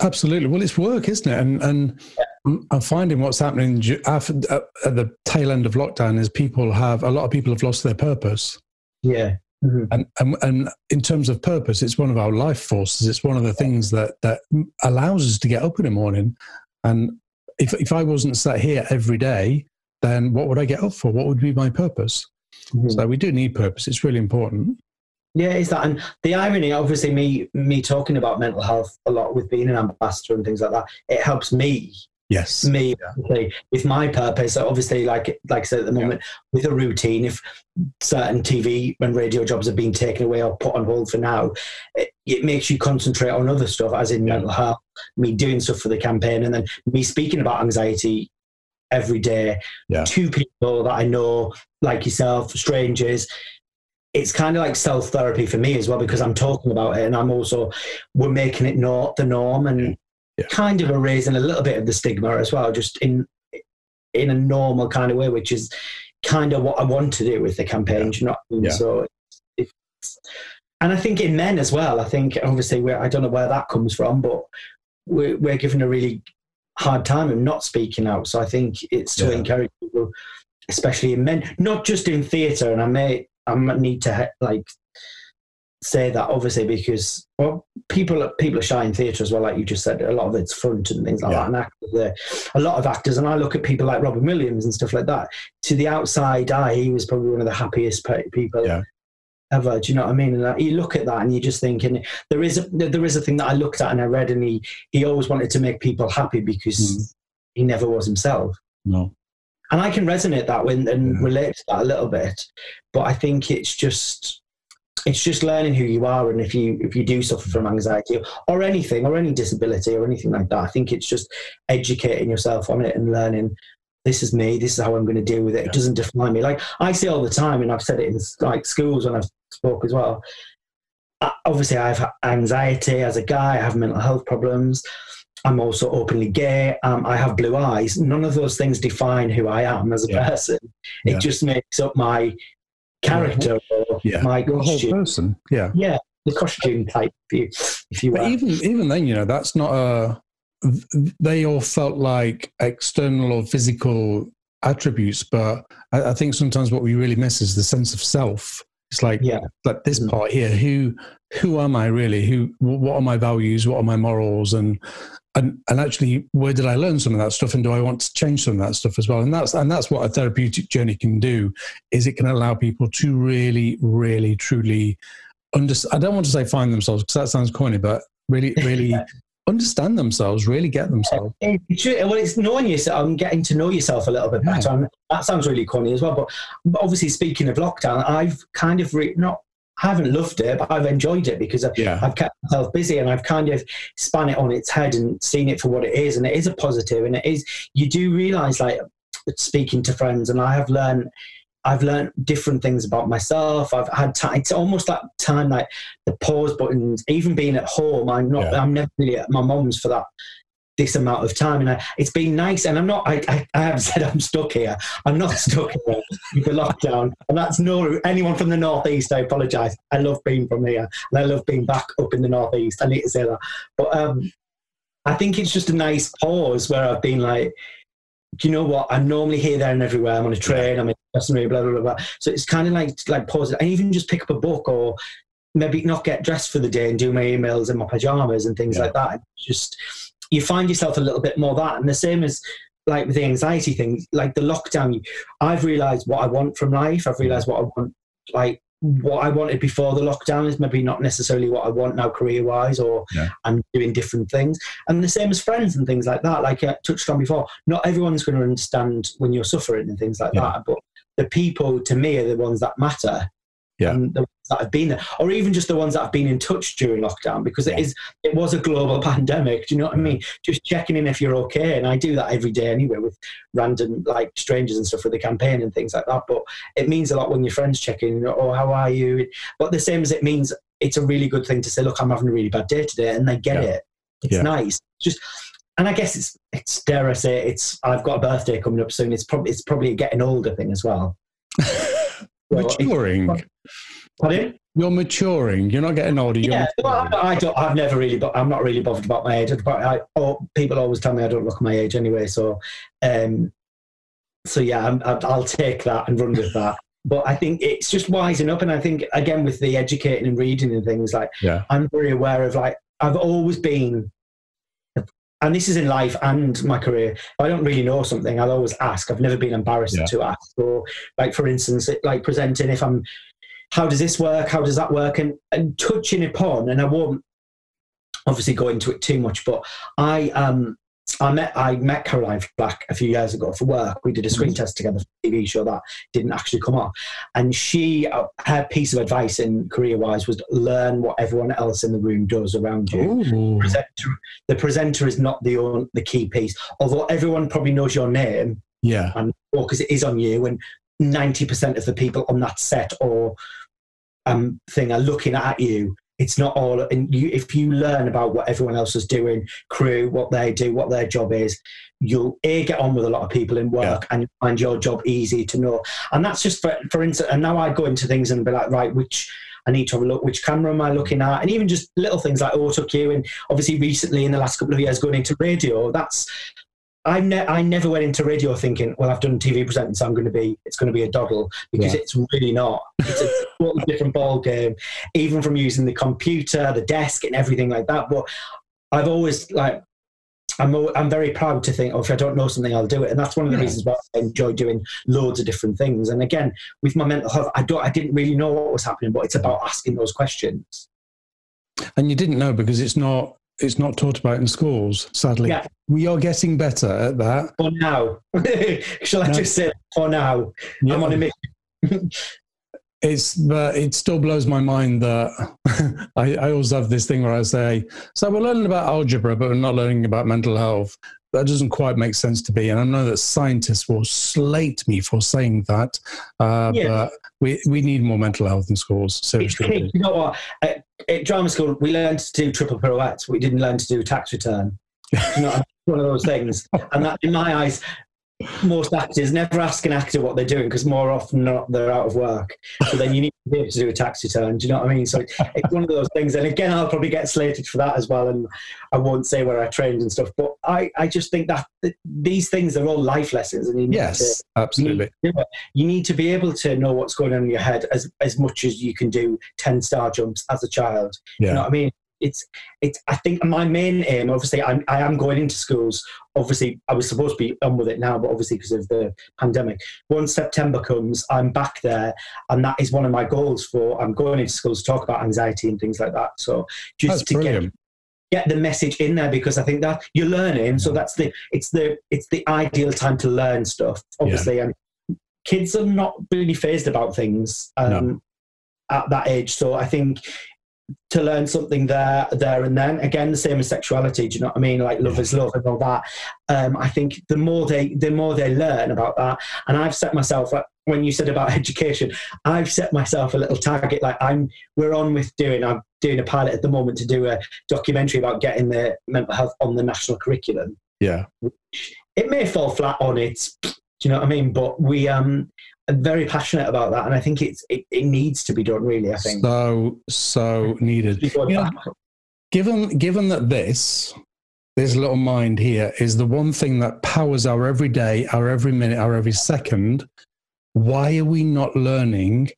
Absolutely. Well, it's work, isn't it? And and yeah. I'm finding what's happening at the tail end of lockdown is people have a lot of people have lost their purpose. Yeah. Mm-hmm. And, and and in terms of purpose, it's one of our life forces. It's one of the things that that allows us to get up in the morning and if, if I wasn't sat here every day then what would I get up for? What would be my purpose? Mm-hmm. So we do need purpose. It's really important. Yeah, is that and the irony? Obviously, me me talking about mental health a lot with being an ambassador and things like that. It helps me. Yes. Me with my purpose. so Obviously, like like I said at the moment, yeah. with a routine, if certain TV and radio jobs are being taken away or put on hold for now, it, it makes you concentrate on other stuff, as in yeah. mental health. Me doing stuff for the campaign, and then me speaking about anxiety every day yeah. to people that I know, like yourself, strangers. It's kind of like self therapy for me as well because I'm talking about it and I'm also we're making it not the norm and yeah. kind of erasing a little bit of the stigma as well, just in in a normal kind of way, which is kind of what I want to do with the campaign. Yeah. You know? So it's, and I think in men as well. I think obviously I don't know where that comes from, but we're, we're given a really hard time of not speaking out. So I think it's to yeah. encourage people, especially in men, not just in theatre. And I may I might need to like say that obviously because well people people are shy in theatre as well like you just said a lot of it's front and things like yeah. that and actors there a lot of actors and I look at people like Robin Williams and stuff like that to the outside eye he was probably one of the happiest people yeah ever. Do you know what I mean? And you look at that and you just think, and there is a, there is a thing that I looked at and I read, and he he always wanted to make people happy because mm. he never was himself. No. And I can resonate that with and yeah. relate to that a little bit, but I think it's just it's just learning who you are, and if you if you do suffer from anxiety or anything or any disability or anything like that, I think it's just educating yourself on it and learning this is me, this is how I'm going to deal with it. It doesn't define me. Like I say all the time, and I've said it in like schools when I've spoke as well. Obviously, I have anxiety as a guy. I have mental health problems. I'm also openly gay. Um, I have blue eyes. None of those things define who I am as a yeah. person. It yeah. just makes up my character or yeah. my whole person. Yeah, yeah, the costume type. view, if you even even then, you know, that's not a. They all felt like external or physical attributes, but I, I think sometimes what we really miss is the sense of self it's like, yeah, like this mm-hmm. part here. Who, who am I really? Who, what are my values? What are my morals? And and and actually, where did I learn some of that stuff? And do I want to change some of that stuff as well? And that's and that's what a therapeutic journey can do. Is it can allow people to really, really, truly understand. I don't want to say find themselves because that sounds corny, but really, really understand themselves, really get themselves. Well, it's knowing yourself i'm getting to know yourself a little bit better. Yeah. that sounds really corny as well. But, but obviously, speaking of lockdown, I've kind of re- not. I haven't loved it, but I've enjoyed it because I've, yeah. I've kept myself busy and I've kind of spun it on its head and seen it for what it is. And it is a positive, and it is. You do realize, like speaking to friends, and I have learned I've learned different things about myself. I've had time. It's almost that time, like the pause buttons. Even being at home, I'm not. Yeah. I'm never really at my mom's for that this amount of time, and I, it's been nice. And I'm not. I, I, I haven't said I'm stuck here. I'm not stuck here with the lockdown, and that's no anyone from the northeast. I apologise. I love being from here, and I love being back up in the northeast. I need to say that, but um, I think it's just a nice pause where I've been like do you know what? I'm normally here, there, and everywhere. I'm on a train. I'm in a customer, blah blah blah. blah. So it's kind of like like pause and even just pick up a book or maybe not get dressed for the day and do my emails in my pajamas and things yeah. like that. Just you find yourself a little bit more that, and the same as like with the anxiety thing, like the lockdown. I've realised what I want from life. I've realised what I want like what I wanted before the lockdown is maybe not necessarily what I want now career wise, or yeah. I'm doing different things. And the same as friends and things like that. Like I touched on before, not everyone's going to understand when you're suffering and things like yeah. that. But the people to me are the ones that matter yeah. and the ones that have been there, or even just the ones that have been in touch during lockdown, because it is it was a global pandemic. Do you know what I mean? Just checking in if you're okay, and I do that every day anyway with random like strangers and stuff for the campaign and things like that. But it means a lot when your friends check in. Oh, how are you? But the same as it means, it's a really good thing to say. Look, I'm having a really bad day today, and they get it. It's nice. Just and I guess it's it's dare I say it's I've got a birthday coming up soon. It's probably it's probably a getting older thing as well. Maturing. Pardon? You're maturing. You're not getting older. yeah, well, I, don't. I've never really. But I'm not really bothered about my age. I, oh, people always tell me I don't look my age anyway. So, um, so yeah, i will take that and run with that. but I think it's just wising up, and I think again with the educating and reading and things like, yeah. I'm very aware of like I've always been and this is in life and my career. If I don't really know something, I'll always ask. I've never been embarrassed yeah. to ask. Or, like for instance, like presenting, if I'm, how does this work? How does that work? And and touching upon, and I won't obviously go into it too much, but I um I met I met Caroline Flack a few years ago for work. We did a screen mm-hmm. test together for a TV show that didn't actually come off. And she uh, her piece of advice in career wise was learn what everyone else in the room does around you. Presenter, the presenter is not the the key piece, although everyone probably knows your name. Yeah, and because it is on you, and ninety percent of the people on that set or um, thing are looking at you it's not all and you if you learn about what everyone else is doing crew what they do what their job is you'll a get on with a lot of people in work yeah. and find your job easy to know and that's just for for instance and now i go into things and be like right which I need to have a look which camera am I looking at, and even just little things like auto cue, and obviously recently in the last couple of years going into radio. That's I, ne- I never went into radio thinking, well, I've done TV presenting, so I'm going to be, it's going to be a doddle because yeah. it's really not. It's a totally different ball game, even from using the computer, the desk, and everything like that. But I've always like, I'm, I'm very proud to think, oh, if I don't know something, I'll do it. And that's one of the yeah. reasons why I enjoy doing loads of different things. And again, with my mental health, I don't, I didn't really know what was happening, but it's about asking those questions. And you didn't know because it's not it's not taught about in schools, sadly. Yeah. We are getting better at that. For now. Shall I no. just say for now? Yeah. I'm on a mission. it's but it still blows my mind that I, I always have this thing where I say, so we're learning about algebra, but we're not learning about mental health. That doesn't quite make sense to me. And I know that scientists will slate me for saying that. Uh, yeah. But we, we need more mental health in schools. Seriously. You know what? At, at, drama school, we learned to do triple pirouettes. We didn't learn to do tax return. you know, one of those things. And that, in my eyes, most actors never ask an actor what they're doing because more often not they're out of work. So then you need to be able to do a tax return. Do you know what I mean? So it's one of those things. And again, I'll probably get slated for that as well. And I won't say where I trained and stuff. But I, I just think that these things are all life lessons. And you need yes, to, absolutely. You need, you need, to be able to know what's going on in your head as, as much as you can do 10 star jumps as a child. Yeah. You know what I mean? It's it's I think my main aim, obviously, I'm, I am going into schools. Obviously, I was supposed to be on with it now, but obviously because of the pandemic, once September comes, I'm back there, and that is one of my goals. For I'm going into schools to talk about anxiety and things like that. So just that's to brilliant. get get the message in there because I think that you're learning. So that's the it's the it's the ideal time to learn stuff. Obviously, yeah. and kids are not really fazed about things um, no. at that age. So I think to learn something there, there and then. Again, the same as sexuality. Do you know what I mean? Like love is love and all that. Um, I think the more they, the more they learn about that. And I've set myself like when you said about education, I've set myself a little target. Like I'm, we're on with doing. I'm doing a pilot at the moment to do a documentary about getting the mental health on the national curriculum. Yeah, it may fall flat on it. Do you know what I mean? But we, um, very passionate about that, and I think it's it, it needs to be done. Really, I think so so needed. You know, given given that this this little mind here is the one thing that powers our every day, our every minute, our every second. Why are we not learning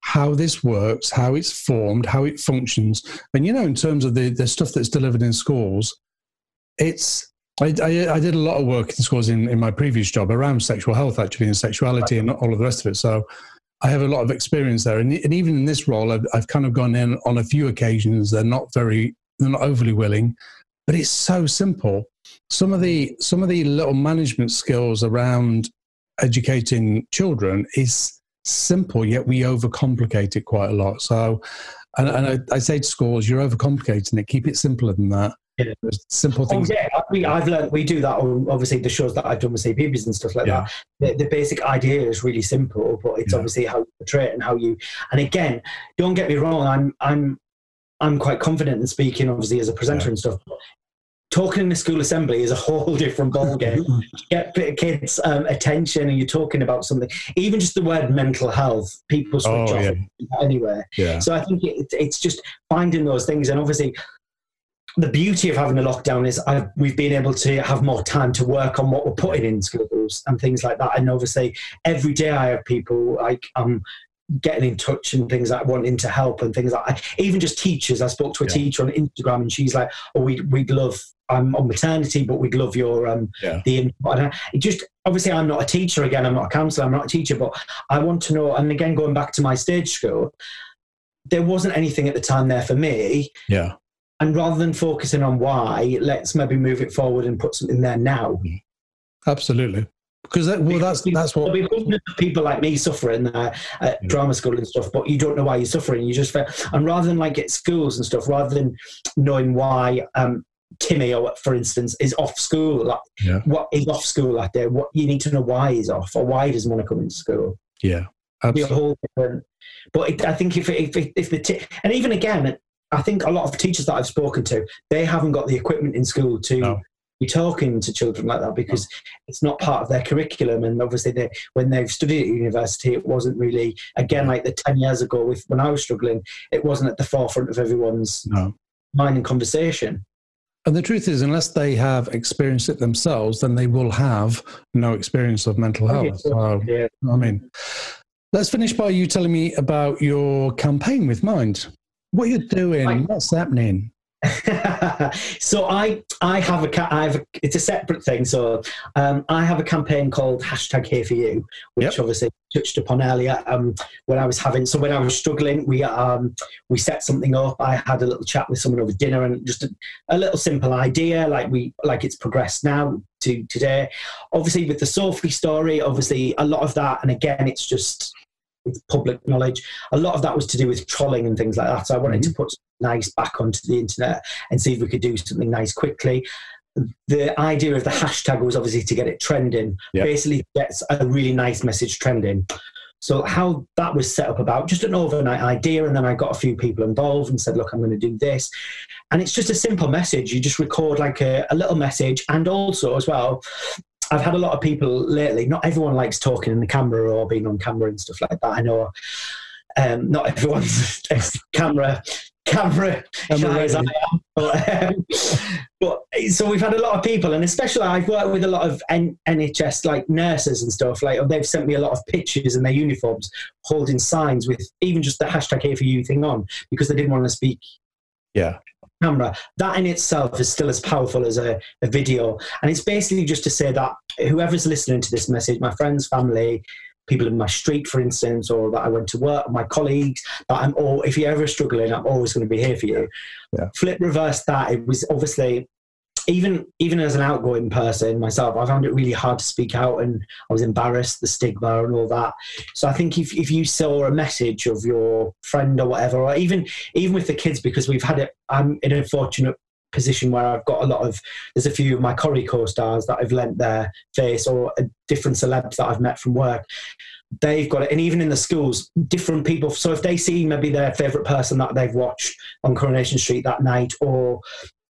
how this works, how it's formed, how it functions? And you know, in terms of the the stuff that's delivered in schools, it's I, I, I, did a lot of work in schools in, in my previous job around sexual health, actually, and sexuality and all of the rest of it. So I have a lot of experience there. And, and even in this role, I've, I've kind of gone in on a few occasions. They're not very, they're not overly willing, but it's so simple. Some of the, some of the little management skills around educating children is simple, yet we overcomplicate it quite a lot. So, and, and I, I say to schools, you're overcomplicating it. Keep it simpler than that. Yeah. Simple things. Oh, yeah, we, I've learned we do that on obviously the shows that I've done with CBeebies and stuff like yeah. that. The, the, basic idea is really simple, but it's yeah. obviously how you portray it and how you. And again, don't get me wrong, I'm I'm I'm quite confident in speaking, obviously as a presenter and stuff. talking in the school assembly is a whole different ballgame. get kids' um, attention, and you're talking about something. Even just the word mental health, people switch oh, off anywhere. Yeah. So I think it, it's just finding those things, and obviously the beauty of having a lockdown is I've, we've been able to have more time to work on what we're putting in schools and things like that. And obviously, every day I have people like I'm getting in touch and things like wanting to help and things like even just teachers. I spoke to a yeah. teacher on Instagram and she's like, "Oh, we we'd love." I'm on maternity, but we'd love your um yeah. the input. It just obviously I'm not a teacher again. I'm not a counsellor. I'm not a teacher, but I want to know. And again, going back to my stage school, there wasn't anything at the time there for me. Yeah. And rather than focusing on why, let's maybe move it forward and put something there now. Absolutely because that, well, that's that's what people like me suffering uh, at yeah. drama school and stuff. But you don't know why you're suffering. You just feel, and rather than like at schools and stuff, rather than knowing why um, Timmy, or for instance, is off school, like yeah. what is off school like there, what you need to know why he's off or why he doesn't want to come into school. Yeah, absolutely. whole. But it, I think if if if the t- and even again, I think a lot of teachers that I've spoken to, they haven't got the equipment in school to no be talking to children like that because it's not part of their curriculum. And obviously, they, when they've studied at university, it wasn't really, again, like the 10 years ago with, when I was struggling, it wasn't at the forefront of everyone's no. mind and conversation. And the truth is, unless they have experienced it themselves, then they will have no experience of mental health. So, yeah. I mean, let's finish by you telling me about your campaign with Mind. What are you're doing, what's happening? so I I have a I have a, it's a separate thing. So um, I have a campaign called hashtag Here for You, which yep. obviously touched upon earlier. Um, when I was having so when I was struggling, we um we set something up. I had a little chat with someone over dinner and just a, a little simple idea, like we like it's progressed now to today. Obviously with the Sophie story, obviously a lot of that, and again it's just it's public knowledge. A lot of that was to do with trolling and things like that. So I wanted mm-hmm. to put nice back onto the internet and see if we could do something nice quickly. The idea of the hashtag was obviously to get it trending, yep. basically gets a really nice message trending. So how that was set up about just an overnight idea, and then I got a few people involved and said, "Look, I'm going to do this," and it's just a simple message. You just record like a, a little message, and also as well, I've had a lot of people lately. Not everyone likes talking in the camera or being on camera and stuff like that. I know um, not everyone's camera camera shy as I am. But, um, but, so we've had a lot of people, and especially I've worked with a lot of N- NHS like nurses and stuff. Like they've sent me a lot of pictures in their uniforms holding signs with even just the hashtag here for you thing on because they didn't want to speak. Yeah camera, that in itself is still as powerful as a, a video. And it's basically just to say that whoever's listening to this message, my friends, family, people in my street, for instance, or that I went to work, my colleagues, that I'm all, if you're ever struggling, I'm always going to be here for you. Yeah. Flip reverse that. It was obviously even even as an outgoing person myself, I found it really hard to speak out, and I was embarrassed, the stigma and all that. So I think if if you saw a message of your friend or whatever, or even even with the kids, because we've had it, I'm in a fortunate position where I've got a lot of there's a few of my Corrie co-stars that I've lent their face or different celebs that I've met from work they've got it and even in the schools different people so if they see maybe their favorite person that they've watched on coronation street that night or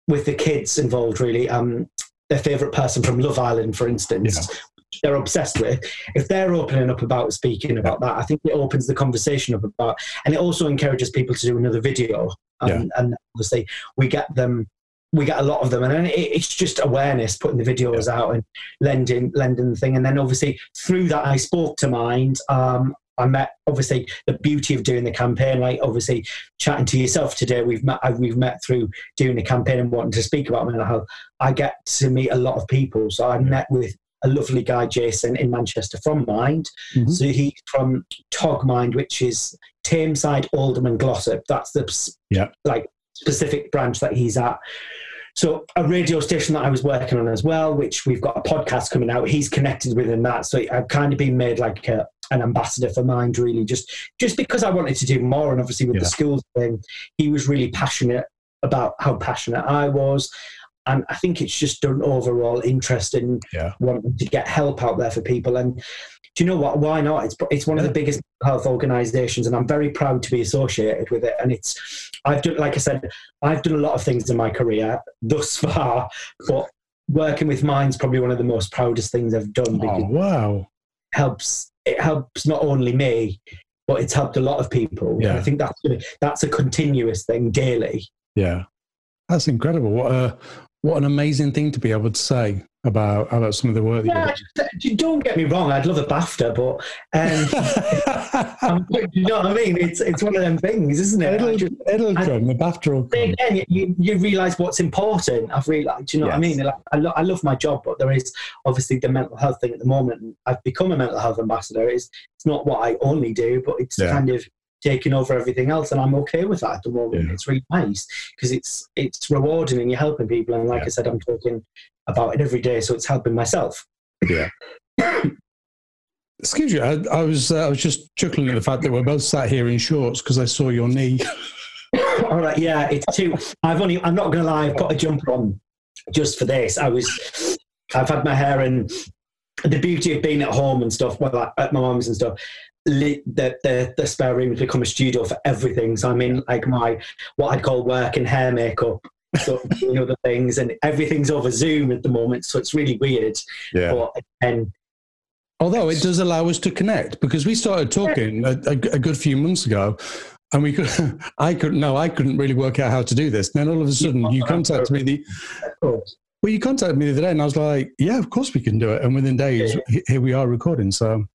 with the kids involved, really. Um, their favourite person from Love Island, for instance, yeah. they're obsessed with. If they're opening up about speaking about that, I think it opens the conversation up about, and it also encourages people to do another video. Um, yeah. And obviously, we get them we get a lot of them, and it's just awareness, putting the videos yeah. out and lending lending the thing, and then obviously through that, I spoke to Mind. Um, I met obviously the beauty of doing the campaign, like obviously chatting to yourself today. We've met we've met through doing the campaign and wanting to speak about mental health. I get to meet a lot of people, so I met with a lovely guy, Jason, in Manchester from Mind. Mm-hmm. So he's from Tog Mind, which is Tameside, Oldham, and Glossop. That's the yeah. like specific branch that he's at. So a radio station that I was working on as well, which we've got a podcast coming out. He's connected within that, so I've kind of been made like a, an ambassador for Mind, really, just just because I wanted to do more. And obviously with yeah. the schools thing, he was really passionate about how passionate I was. And I think it's just an overall interest in yeah. wanting to get help out there for people. And do you know what? Why not? It's it's one of the biggest health organisations, and I'm very proud to be associated with it. And it's I've done, like I said, I've done a lot of things in my career thus far, but working with Mind's probably one of the most proudest things I've done. Oh wow! Helps it helps not only me, but it's helped a lot of people. Yeah. I think that's that's a continuous thing daily. Yeah, that's incredible. What a what an amazing thing to be able to say about about some of the work. Yeah, just, don't get me wrong. I'd love a BAFTA, but um, you know what I mean. It's it's one of them things, isn't it? It'll, just, it'll come. The BAFTA will come. Again, you, you realise what's important. I've realised. Do You know yes. what I mean? Like, I, lo- I love my job, but there is obviously the mental health thing at the moment. I've become a mental health ambassador. It's it's not what I only do, but it's yeah. kind of taking over everything else and I'm okay with that at the moment. Yeah. It's really nice because it's it's rewarding and you're helping people and like yeah. I said I'm talking about it every day, so it's helping myself. Yeah. Excuse you, I, I was uh, I was just chuckling at the fact that we're both sat here in shorts because I saw your knee. All right, yeah, it's too. I've only. I'm not going to lie. I've got a jumper on just for this. I was. I've had my hair and the beauty of being at home and stuff. Well, at my mum's and stuff. The, the, the spare room has become a studio for everything. So I'm in like my what I'd call work and hair makeup sort of doing other things, and everything's over Zoom at the moment, so it's really weird. Yeah. But, and although it does allow us to connect, because we started talking a, a, a good few months ago, and we could, I couldn't, no, I couldn't really work out how to do this. And then all of a sudden, you contacted me. The, well, you contacted me the other day, and I was like, "Yeah, of course we can do it." And within days, yeah. here we are recording. So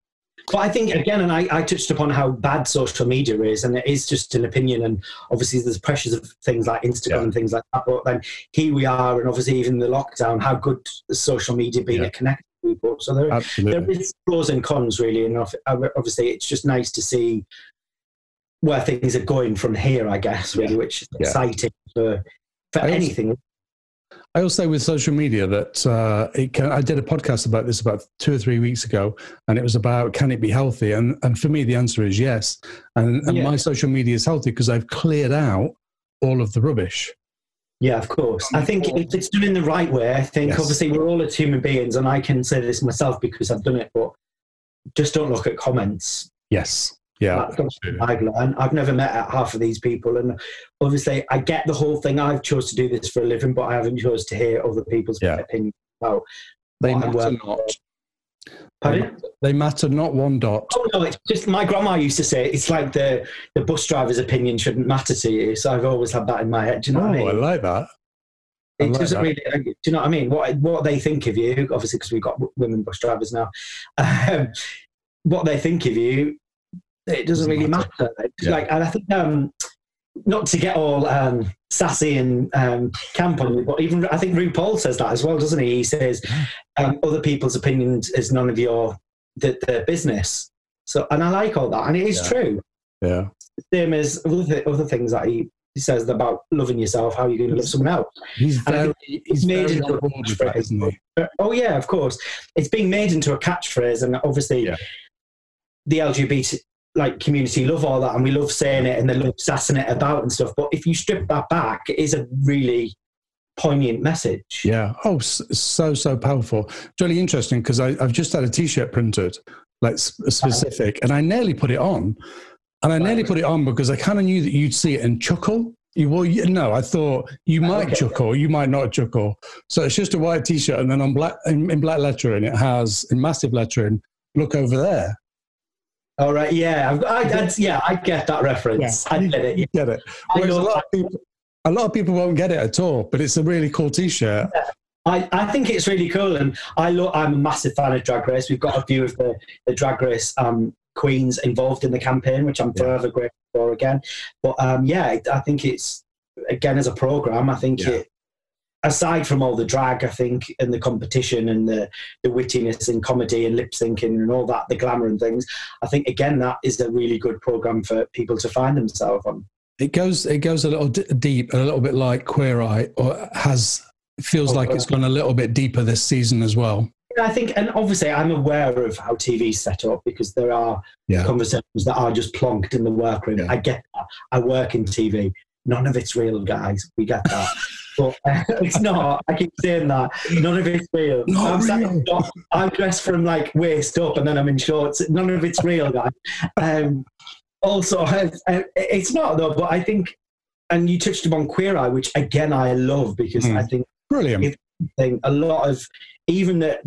but I think again, and I, I, touched upon how bad social media is, and it is just an opinion. And obviously, there's pressures of things like Instagram yeah. and things like that. But then here we are, and obviously, even the lockdown, how good social media being yeah. to connect people. So there, there is pros and cons, really. And obviously, it's just nice to see where things are going from here. I guess really, yeah. which is exciting for for anything. I will say with social media that uh, can, I did a podcast about this about two or three weeks ago, and it was about can it be healthy? And and for me, the answer is yes. And, and yeah. my social media is healthy because I've cleared out all of the rubbish. Yeah, of course. I think it's done in the right way. I think yes. obviously we're all as human beings, and I can say this myself because I've done it. But just don't look at comments. Yes. Yeah, I've learned. I've never met half of these people, and obviously, I get the whole thing. I've chose to do this for a living, but I haven't chose to hear other people's yeah. opinions about. They matter not. Pardon? They matter not one dot. Oh no, it's just my grandma used to say it's like the the bus driver's opinion shouldn't matter to you. So I've always had that in my head. Do you know oh, what I mean? I like that. I it like doesn't that. really. Do you know what I mean? What what they think of you, obviously, because we've got women bus drivers now. Um, what they think of you it doesn't, really matter. Yeah. Like, and I think um, not to get all um, sassy and um, camp on you, but even I think RuPaul says that as well, doesn't he? He says um, other people's opinions is none of your the, the, business. So, and I like all that, and it is yeah. true. Yeah. Same as other, other things that he, he says about loving yourself, how are you're going to love someone else. He's very, he's made very into a catchphrase. That, oh yeah, of course. It's being made into a catchphrase, and obviously. Yeah the LGBT like community love all that and we love saying it and they love sassing it about and stuff. But if you strip that back, it is a really poignant message. Yeah. Oh, so, so powerful. It's really interesting because I've just had a t shirt printed, like specific, and I nearly put it on. And I nearly put it on because I kind of knew that you'd see it and chuckle. You well, you, no, I thought you oh, might okay. chuckle, you might not chuckle. So it's just a white T-shirt, and then on black in, in black lettering, it has in massive lettering, "Look over there." All right, yeah, I, I, yeah, I get that reference. Yeah. I get it. Yeah. Get it. Whereas a lot of people, a lot of people won't get it at all, but it's a really cool T-shirt. Yeah. I, I think it's really cool, and I lo- I'm a massive fan of Drag Race. We've got a few of the, the Drag Race um, queens involved in the campaign, which I'm forever grateful for again. But um, yeah, I think it's again as a program. I think it aside from all the drag, I think, and the competition and the, the wittiness and comedy and lip syncing and all that, the glamour and things, I think again that is a really good program for people to find themselves on. It goes it goes a little d- deep, a little bit like Queer Eye, or has feels oh, like it's gone a little bit deeper this season as well. I think, and obviously, I'm aware of how TV's set up because there are yeah. conversations that are just plonked in the workroom. Yeah. I get that. I work in TV. None of it's real, guys. We get that. but uh, it's not. I keep saying that. None of it's real. Not I'm, real. I'm dressed from like waist up and then I'm in shorts. None of it's real, guys. Um, also, uh, it's not though, but I think, and you touched upon Queer Eye, which again I love because mm. I think brilliant. Thing, a lot of even the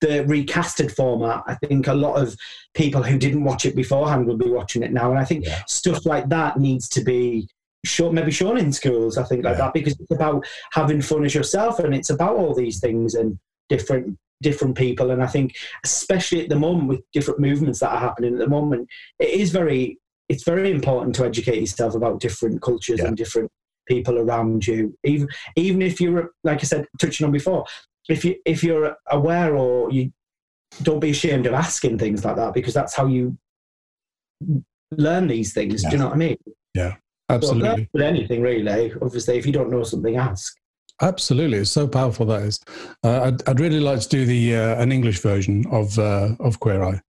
the recasted format, I think a lot of people who didn't watch it beforehand will be watching it now. And I think yeah. stuff like that needs to be shown, maybe shown in schools. I think like yeah. that because it's about having fun as yourself, and it's about all these things and different different people. And I think, especially at the moment with different movements that are happening at the moment, it is very it's very important to educate yourself about different cultures yeah. and different people around you. Even even if you're like I said, touching on before, if you if you're aware or you don't be ashamed of asking things like that because that's how you learn these things. Yeah. Do you know what I mean? Yeah, absolutely. with anything really. Obviously, if you don't know something, ask. Absolutely, it's so powerful that is. Uh, I'd, I'd really like to do the uh, an English version of uh, of Queer Eye.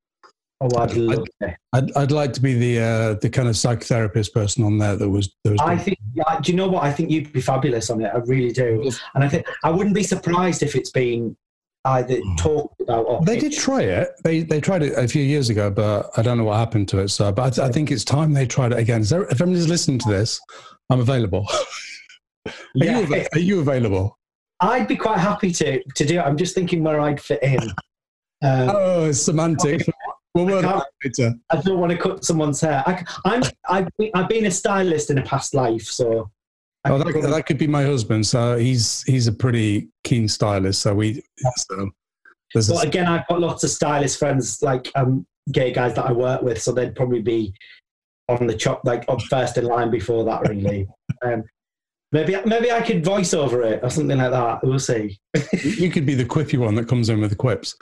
Oh, I'd, love I'd, I'd, I'd, like to be the uh, the kind of psychotherapist person on there that was. That was I think. Yeah, do you know what? I think you'd be fabulous on it. I really do. And I think I wouldn't be surprised if it's been either hmm. talked about or. They did try it. They they tried it a few years ago, but I don't know what happened to it. So, but I, I think it's time they tried it again. There, if anybody's listening to this, I'm available. are, yeah. you, are you available? I'd be quite happy to to do it. I'm just thinking where I'd fit in. Um, oh, semantics. Well, I, I, don't want to cut someone's hair. I, am I've, I've been a stylist in a past life, so. Oh, that, that, could be my husband. So he's he's a pretty keen stylist. So we. So well, a, again, I've got lots of stylist friends, like um, gay guys that I work with. So they'd probably be on the chop, like on first in line before that. Really. um, maybe maybe I could voice over it or something like that. We'll see. you could be the quippy one that comes in with the quips.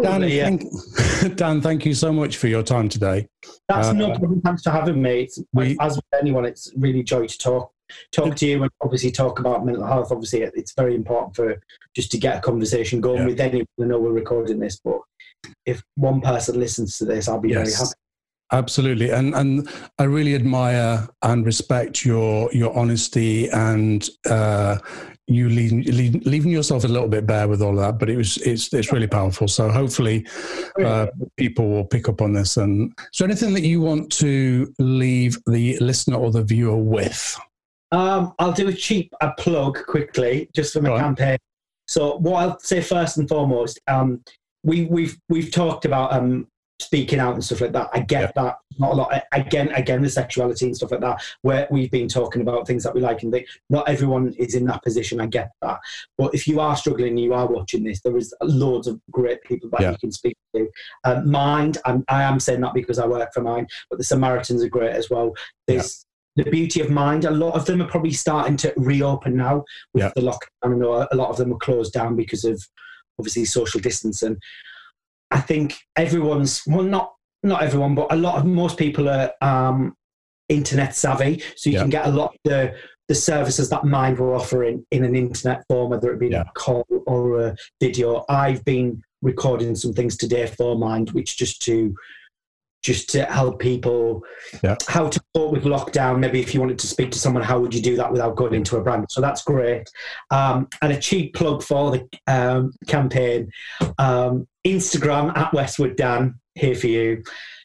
Dan, yeah. thank, Dan, thank you so much for your time today. That's uh, no problem. Thanks for having me. It's, we, as with anyone, it's really joy to talk talk to you and obviously talk about mental health. Obviously, it's very important for just to get a conversation going yeah. with anyone. I know we're recording this, but if one person listens to this, I'll be yes. very happy. Absolutely, and and I really admire and respect your your honesty and uh, you leaving, leaving yourself a little bit bare with all of that. But it was it's it's really powerful. So hopefully, uh, people will pick up on this. And so, anything that you want to leave the listener or the viewer with? Um, I'll do a cheap a plug quickly, just for my campaign. So what I'll say first and foremost, um, we, we've we've talked about um, speaking out and stuff like that. I get yeah. that. Not a lot. Again, again, the sexuality and stuff like that. Where we've been talking about things that we like and think not everyone is in that position. I get that. But if you are struggling, and you are watching this. There is loads of great people that yeah. you can speak to. Uh, Mind. I'm, I am saying that because I work for Mind, but the Samaritans are great as well. There's. The beauty of Mind. A lot of them are probably starting to reopen now with the lockdown. I know a lot of them are closed down because of obviously social distancing. I think everyone's well, not not everyone, but a lot of most people are um, internet savvy, so you yeah. can get a lot of the the services that Mind were offering in an internet form, whether it be yeah. a call or a video. I've been recording some things today for Mind, which just to just to help people yeah. how to cope with lockdown. Maybe if you wanted to speak to someone, how would you do that without going into a brand? So that's great. Um, and a cheap plug for the um, campaign um, Instagram at Westwood Dan, here for you.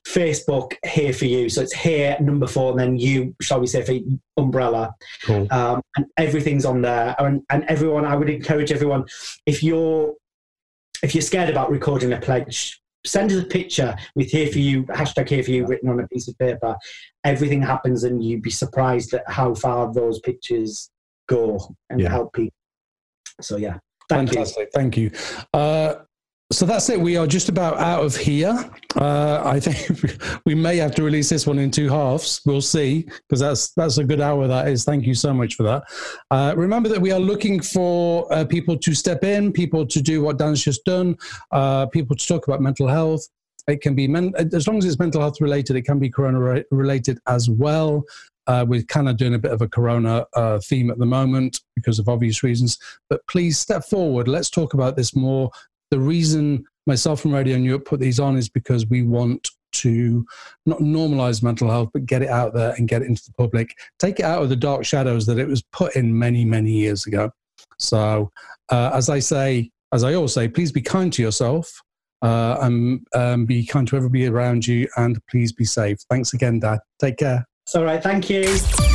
Facebook, here for you. So it's here, number four, and then you, shall we say, for umbrella. Cool. Um, and everything's on there. And, and everyone, I would encourage everyone, if you're if you're scared about recording a pledge, send us a picture with here for you, hashtag here for you written on a piece of paper. Everything happens and you'd be surprised at how far those pictures go and yeah. help people. So yeah. Thank Fantastic. You. Thank you. Uh, so that's it. We are just about out of here. Uh, I think we may have to release this one in two halves. We'll see, because that's that's a good hour. That is. Thank you so much for that. Uh, remember that we are looking for uh, people to step in, people to do what Dan's just done, uh, people to talk about mental health. It can be men- as long as it's mental health related. It can be corona related as well. Uh, we're kind of doing a bit of a corona uh, theme at the moment because of obvious reasons. But please step forward. Let's talk about this more the reason myself and Radio Europe put these on is because we want to not normalize mental health, but get it out there and get it into the public. Take it out of the dark shadows that it was put in many, many years ago. So, uh, as I say, as I always say, please be kind to yourself uh, and um, be kind to everybody around you, and please be safe. Thanks again, Dan. Take care. It's all right. Thank you.